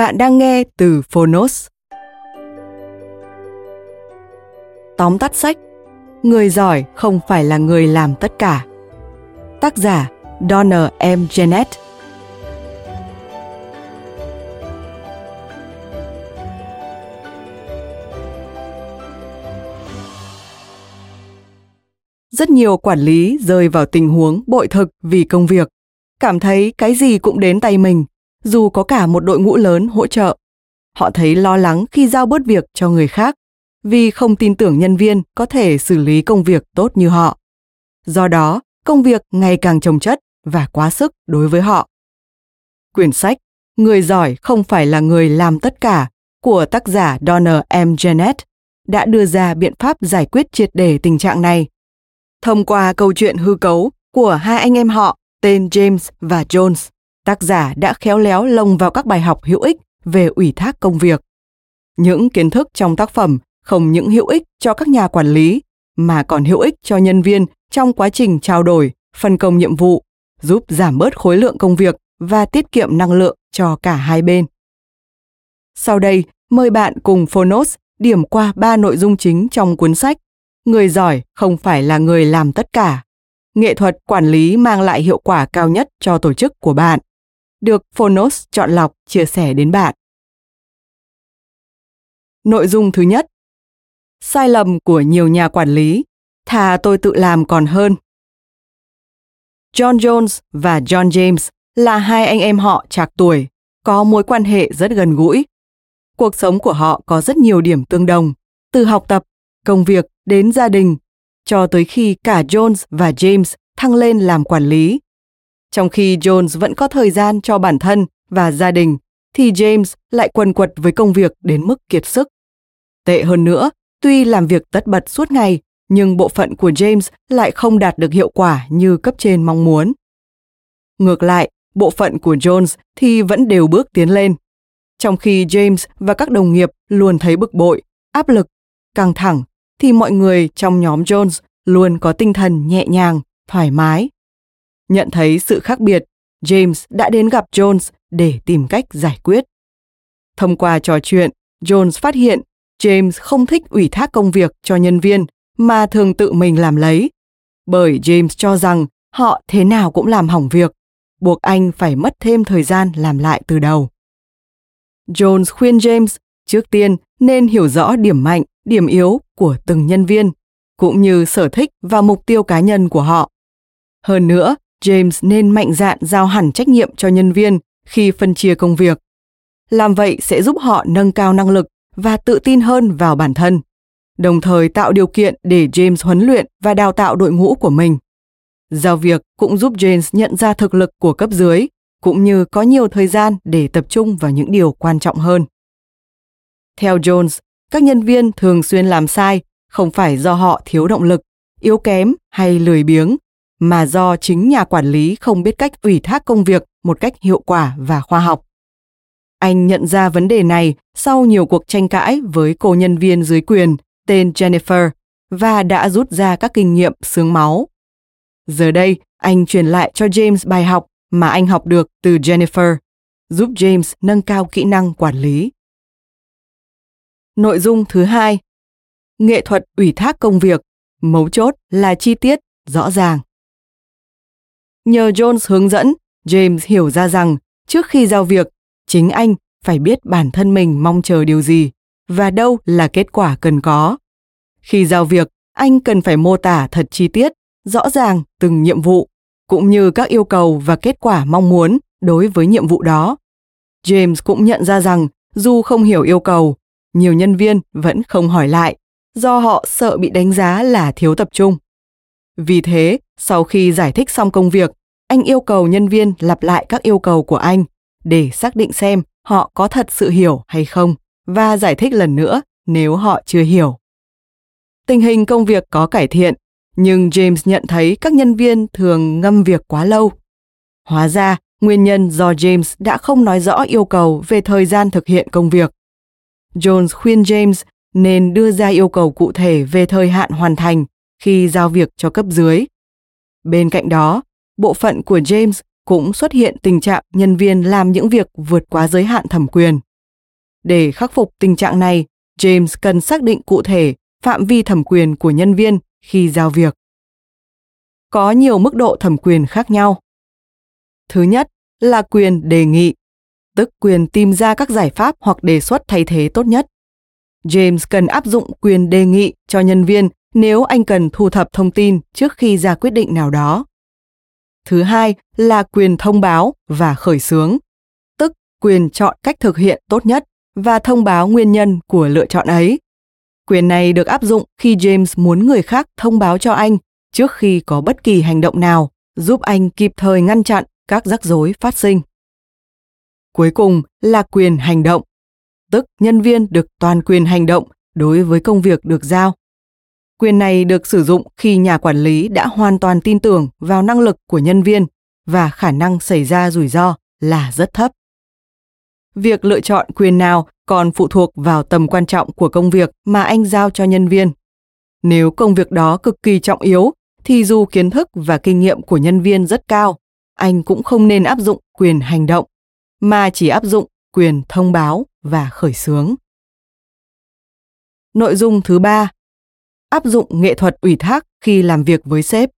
Bạn đang nghe từ Phonos. Tóm tắt sách Người giỏi không phải là người làm tất cả. Tác giả Donna M. Janet Rất nhiều quản lý rơi vào tình huống bội thực vì công việc, cảm thấy cái gì cũng đến tay mình dù có cả một đội ngũ lớn hỗ trợ. Họ thấy lo lắng khi giao bớt việc cho người khác vì không tin tưởng nhân viên có thể xử lý công việc tốt như họ. Do đó, công việc ngày càng trồng chất và quá sức đối với họ. Quyển sách Người giỏi không phải là người làm tất cả của tác giả Donna M. Janet đã đưa ra biện pháp giải quyết triệt đề tình trạng này. Thông qua câu chuyện hư cấu của hai anh em họ tên James và Jones tác giả đã khéo léo lồng vào các bài học hữu ích về ủy thác công việc. Những kiến thức trong tác phẩm không những hữu ích cho các nhà quản lý mà còn hữu ích cho nhân viên trong quá trình trao đổi, phân công nhiệm vụ, giúp giảm bớt khối lượng công việc và tiết kiệm năng lượng cho cả hai bên. Sau đây, mời bạn cùng Phonos điểm qua ba nội dung chính trong cuốn sách Người giỏi không phải là người làm tất cả. Nghệ thuật quản lý mang lại hiệu quả cao nhất cho tổ chức của bạn được Phonos chọn lọc chia sẻ đến bạn. Nội dung thứ nhất Sai lầm của nhiều nhà quản lý, thà tôi tự làm còn hơn. John Jones và John James là hai anh em họ trạc tuổi, có mối quan hệ rất gần gũi. Cuộc sống của họ có rất nhiều điểm tương đồng, từ học tập, công việc đến gia đình, cho tới khi cả Jones và James thăng lên làm quản lý trong khi Jones vẫn có thời gian cho bản thân và gia đình, thì James lại quần quật với công việc đến mức kiệt sức. Tệ hơn nữa, tuy làm việc tất bật suốt ngày, nhưng bộ phận của James lại không đạt được hiệu quả như cấp trên mong muốn. Ngược lại, bộ phận của Jones thì vẫn đều bước tiến lên. Trong khi James và các đồng nghiệp luôn thấy bực bội, áp lực, căng thẳng, thì mọi người trong nhóm Jones luôn có tinh thần nhẹ nhàng, thoải mái Nhận thấy sự khác biệt, James đã đến gặp Jones để tìm cách giải quyết. Thông qua trò chuyện, Jones phát hiện James không thích ủy thác công việc cho nhân viên mà thường tự mình làm lấy. Bởi James cho rằng họ thế nào cũng làm hỏng việc, buộc anh phải mất thêm thời gian làm lại từ đầu. Jones khuyên James trước tiên nên hiểu rõ điểm mạnh, điểm yếu của từng nhân viên, cũng như sở thích và mục tiêu cá nhân của họ. Hơn nữa, James nên mạnh dạn giao hẳn trách nhiệm cho nhân viên khi phân chia công việc. Làm vậy sẽ giúp họ nâng cao năng lực và tự tin hơn vào bản thân, đồng thời tạo điều kiện để James huấn luyện và đào tạo đội ngũ của mình. Giao việc cũng giúp James nhận ra thực lực của cấp dưới, cũng như có nhiều thời gian để tập trung vào những điều quan trọng hơn. Theo Jones, các nhân viên thường xuyên làm sai không phải do họ thiếu động lực, yếu kém hay lười biếng mà do chính nhà quản lý không biết cách ủy thác công việc một cách hiệu quả và khoa học. Anh nhận ra vấn đề này sau nhiều cuộc tranh cãi với cô nhân viên dưới quyền tên Jennifer và đã rút ra các kinh nghiệm sướng máu. Giờ đây, anh truyền lại cho James bài học mà anh học được từ Jennifer, giúp James nâng cao kỹ năng quản lý. Nội dung thứ hai. Nghệ thuật ủy thác công việc, mấu chốt là chi tiết, rõ ràng. Nhờ Jones hướng dẫn, James hiểu ra rằng trước khi giao việc, chính anh phải biết bản thân mình mong chờ điều gì và đâu là kết quả cần có. Khi giao việc, anh cần phải mô tả thật chi tiết, rõ ràng từng nhiệm vụ, cũng như các yêu cầu và kết quả mong muốn đối với nhiệm vụ đó. James cũng nhận ra rằng dù không hiểu yêu cầu, nhiều nhân viên vẫn không hỏi lại do họ sợ bị đánh giá là thiếu tập trung. Vì thế, sau khi giải thích xong công việc, anh yêu cầu nhân viên lặp lại các yêu cầu của anh để xác định xem họ có thật sự hiểu hay không và giải thích lần nữa nếu họ chưa hiểu. Tình hình công việc có cải thiện, nhưng James nhận thấy các nhân viên thường ngâm việc quá lâu. Hóa ra, nguyên nhân do James đã không nói rõ yêu cầu về thời gian thực hiện công việc. Jones khuyên James nên đưa ra yêu cầu cụ thể về thời hạn hoàn thành khi giao việc cho cấp dưới. Bên cạnh đó, bộ phận của James cũng xuất hiện tình trạng nhân viên làm những việc vượt quá giới hạn thẩm quyền. Để khắc phục tình trạng này, James cần xác định cụ thể phạm vi thẩm quyền của nhân viên khi giao việc. Có nhiều mức độ thẩm quyền khác nhau. Thứ nhất là quyền đề nghị, tức quyền tìm ra các giải pháp hoặc đề xuất thay thế tốt nhất. James cần áp dụng quyền đề nghị cho nhân viên nếu anh cần thu thập thông tin trước khi ra quyết định nào đó. Thứ hai là quyền thông báo và khởi xướng, tức quyền chọn cách thực hiện tốt nhất và thông báo nguyên nhân của lựa chọn ấy. Quyền này được áp dụng khi James muốn người khác thông báo cho anh trước khi có bất kỳ hành động nào giúp anh kịp thời ngăn chặn các rắc rối phát sinh. Cuối cùng là quyền hành động, tức nhân viên được toàn quyền hành động đối với công việc được giao. Quyền này được sử dụng khi nhà quản lý đã hoàn toàn tin tưởng vào năng lực của nhân viên và khả năng xảy ra rủi ro là rất thấp. Việc lựa chọn quyền nào còn phụ thuộc vào tầm quan trọng của công việc mà anh giao cho nhân viên. Nếu công việc đó cực kỳ trọng yếu thì dù kiến thức và kinh nghiệm của nhân viên rất cao, anh cũng không nên áp dụng quyền hành động mà chỉ áp dụng quyền thông báo và khởi xướng. Nội dung thứ ba, áp dụng nghệ thuật ủy thác khi làm việc với sếp.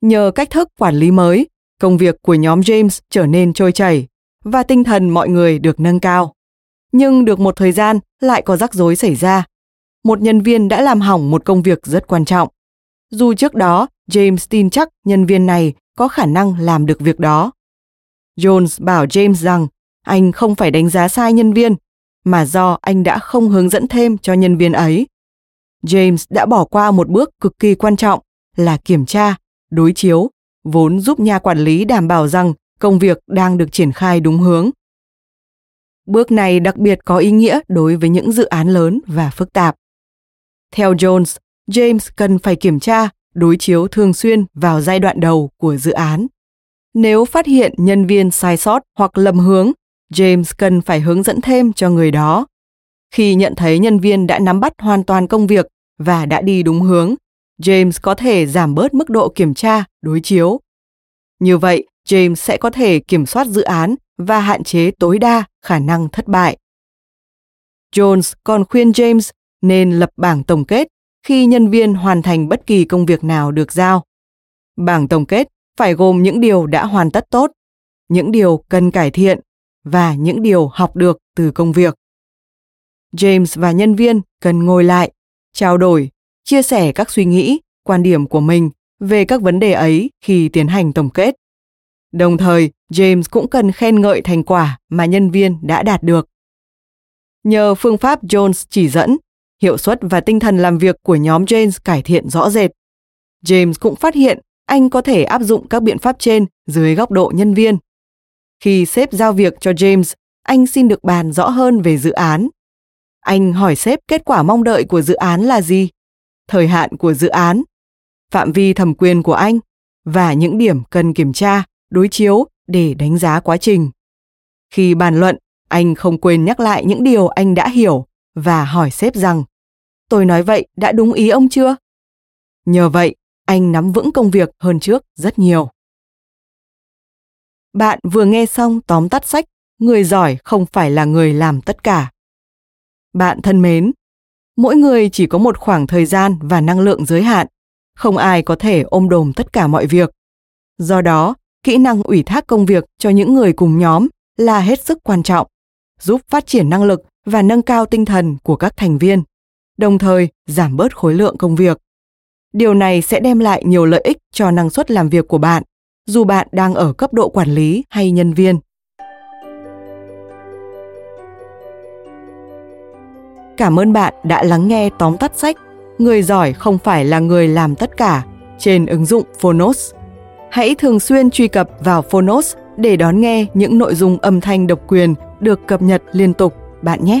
Nhờ cách thức quản lý mới, công việc của nhóm James trở nên trôi chảy và tinh thần mọi người được nâng cao. Nhưng được một thời gian lại có rắc rối xảy ra. Một nhân viên đã làm hỏng một công việc rất quan trọng. Dù trước đó James tin chắc nhân viên này có khả năng làm được việc đó. Jones bảo James rằng anh không phải đánh giá sai nhân viên, mà do anh đã không hướng dẫn thêm cho nhân viên ấy. James đã bỏ qua một bước cực kỳ quan trọng là kiểm tra, đối chiếu, vốn giúp nhà quản lý đảm bảo rằng công việc đang được triển khai đúng hướng. Bước này đặc biệt có ý nghĩa đối với những dự án lớn và phức tạp. Theo Jones, James cần phải kiểm tra, đối chiếu thường xuyên vào giai đoạn đầu của dự án. Nếu phát hiện nhân viên sai sót hoặc lầm hướng, James cần phải hướng dẫn thêm cho người đó. Khi nhận thấy nhân viên đã nắm bắt hoàn toàn công việc và đã đi đúng hướng, James có thể giảm bớt mức độ kiểm tra, đối chiếu. Như vậy, James sẽ có thể kiểm soát dự án và hạn chế tối đa khả năng thất bại. Jones còn khuyên James nên lập bảng tổng kết khi nhân viên hoàn thành bất kỳ công việc nào được giao. Bảng tổng kết phải gồm những điều đã hoàn tất tốt, những điều cần cải thiện và những điều học được từ công việc. James và nhân viên cần ngồi lại, trao đổi, chia sẻ các suy nghĩ, quan điểm của mình về các vấn đề ấy khi tiến hành tổng kết. Đồng thời, James cũng cần khen ngợi thành quả mà nhân viên đã đạt được. Nhờ phương pháp Jones chỉ dẫn, hiệu suất và tinh thần làm việc của nhóm James cải thiện rõ rệt. James cũng phát hiện anh có thể áp dụng các biện pháp trên dưới góc độ nhân viên. Khi sếp giao việc cho James, anh xin được bàn rõ hơn về dự án. Anh hỏi sếp kết quả mong đợi của dự án là gì, thời hạn của dự án, phạm vi thẩm quyền của anh và những điểm cần kiểm tra, đối chiếu để đánh giá quá trình. Khi bàn luận, anh không quên nhắc lại những điều anh đã hiểu và hỏi sếp rằng tôi nói vậy đã đúng ý ông chưa? Nhờ vậy anh nắm vững công việc hơn trước rất nhiều. Bạn vừa nghe xong tóm tắt sách người giỏi không phải là người làm tất cả. Bạn thân mến, mỗi người chỉ có một khoảng thời gian và năng lượng giới hạn, không ai có thể ôm đồm tất cả mọi việc. Do đó, kỹ năng ủy thác công việc cho những người cùng nhóm là hết sức quan trọng, giúp phát triển năng lực và nâng cao tinh thần của các thành viên, đồng thời giảm bớt khối lượng công việc. Điều này sẽ đem lại nhiều lợi ích cho năng suất làm việc của bạn, dù bạn đang ở cấp độ quản lý hay nhân viên. Cảm ơn bạn đã lắng nghe tóm tắt sách Người giỏi không phải là người làm tất cả trên ứng dụng Phonos. Hãy thường xuyên truy cập vào Phonos để đón nghe những nội dung âm thanh độc quyền được cập nhật liên tục, bạn nhé.